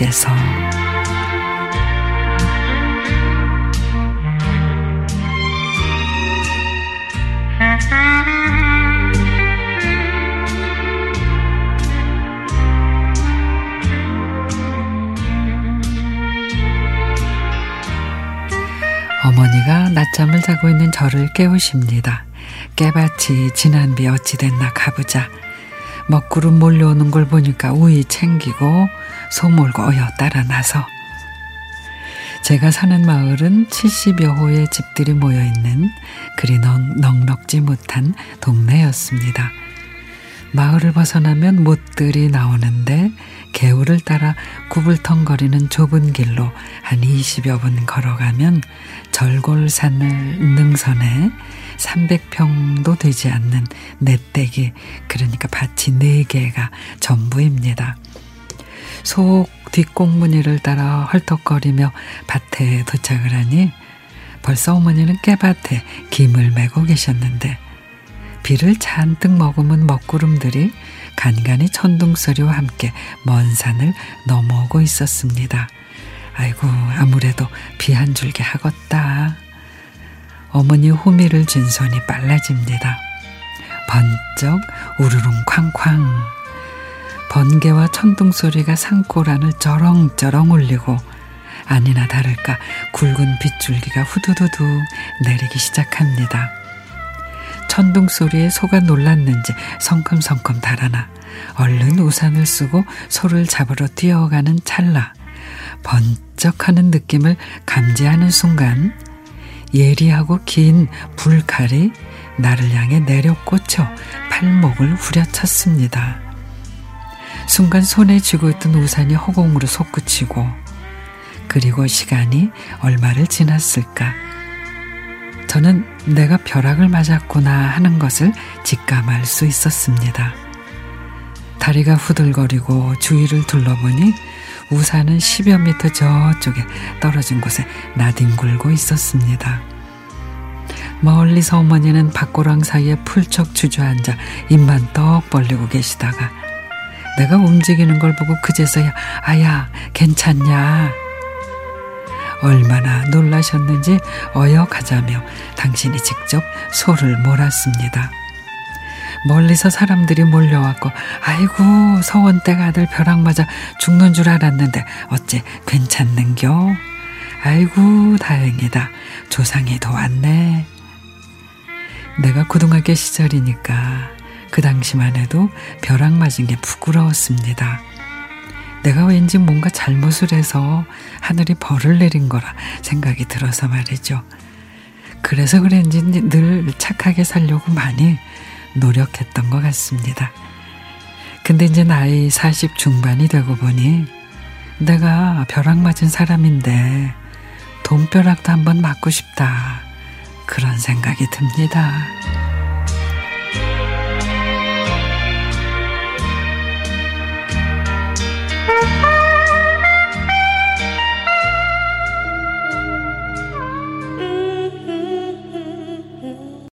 집에서 어머니가 낮잠을 자고 있는 저를 깨우십니다. 깨밭이 지난 비 어찌 됐나 가보자. 먹구름 몰려오는 걸 보니까 우이 챙기고 소 몰고 어여 따라 나서 제가 사는 마을은 70여 호의 집들이 모여 있는 그리 넉넉지 못한 동네였습니다. 마을을 벗어나면 못들이 나오는데 개울을 따라 구불텅거리는 좁은 길로 한 20여 분 걸어가면 절골산을 능선에 300평도 되지 않는 넷대기 그러니까 밭이 4개가 전부입니다. 속 뒷공무니를 따라 헐떡거리며 밭에 도착을 하니 벌써 어머니는 깨밭에 김을 메고 계셨는데 비를 잔뜩 머금은 먹구름들이 간간히 천둥 소리와 함께 먼 산을 넘어오고 있었습니다. 아이고 아무래도 비 한 줄기 하겄다. 어머니 호미를 쥔 손이 빨라집니다. 번쩍 우르릉 쾅쾅 번개와 천둥 소리가 산골안을 쩌렁쩌렁 울리고 아니나 다를까 굵은 빗줄기가 후두두두 내리기 시작합니다. 천둥 소리에 소가 놀랐는지 성큼성큼 달아나 얼른 우산을 쓰고 소를 잡으러 뛰어가는 찰나 번쩍하는 느낌을 감지하는 순간 예리하고 긴 불칼이 나를 향해 내려 꽂혀 팔목을 후려쳤습니다. 순간 손에 쥐고 있던 우산이 허공으로 솟구치고 그리고 시간이 얼마를 지났을까 저는 내가 벼락을 맞았구나 하는 것을 직감할 수 있었습니다. 다리가 후들거리고 주위를 둘러보니 우산은 10여 미터 저쪽에 떨어진 곳에 나뒹굴고 있었습니다. 멀리서 어머니는 밭고랑 사이에 풀쩍 주저앉아 입만 떡 벌리고 계시다가 내가 움직이는 걸 보고 그제서야 아야 괜찮냐 얼마나 놀라셨는지 어여가자며 당신이 직접 소를 몰았습니다. 멀리서 사람들이 몰려왔고 아이고 서원댁 아들 벼락 맞아 죽는 줄 알았는데 어째 괜찮는겨? 아이고 다행이다. 조상이 도 왔네. 내가 고등학교 시절이니까 그 당시만 해도 벼락 맞은 게 부끄러웠습니다. 내가 왠지 뭔가 잘못을 해서 하늘이 벌을 내린 거라 생각이 들어서 말이죠. 그래서 그런지 늘 착하게 살려고 많이 노력했던 것 같습니다. 근데 이제 나이 40 중반이 되고 보니 내가 벼락 맞은 사람인데 돈벼락도 한번 맞고 싶다. 그런 생각이 듭니다.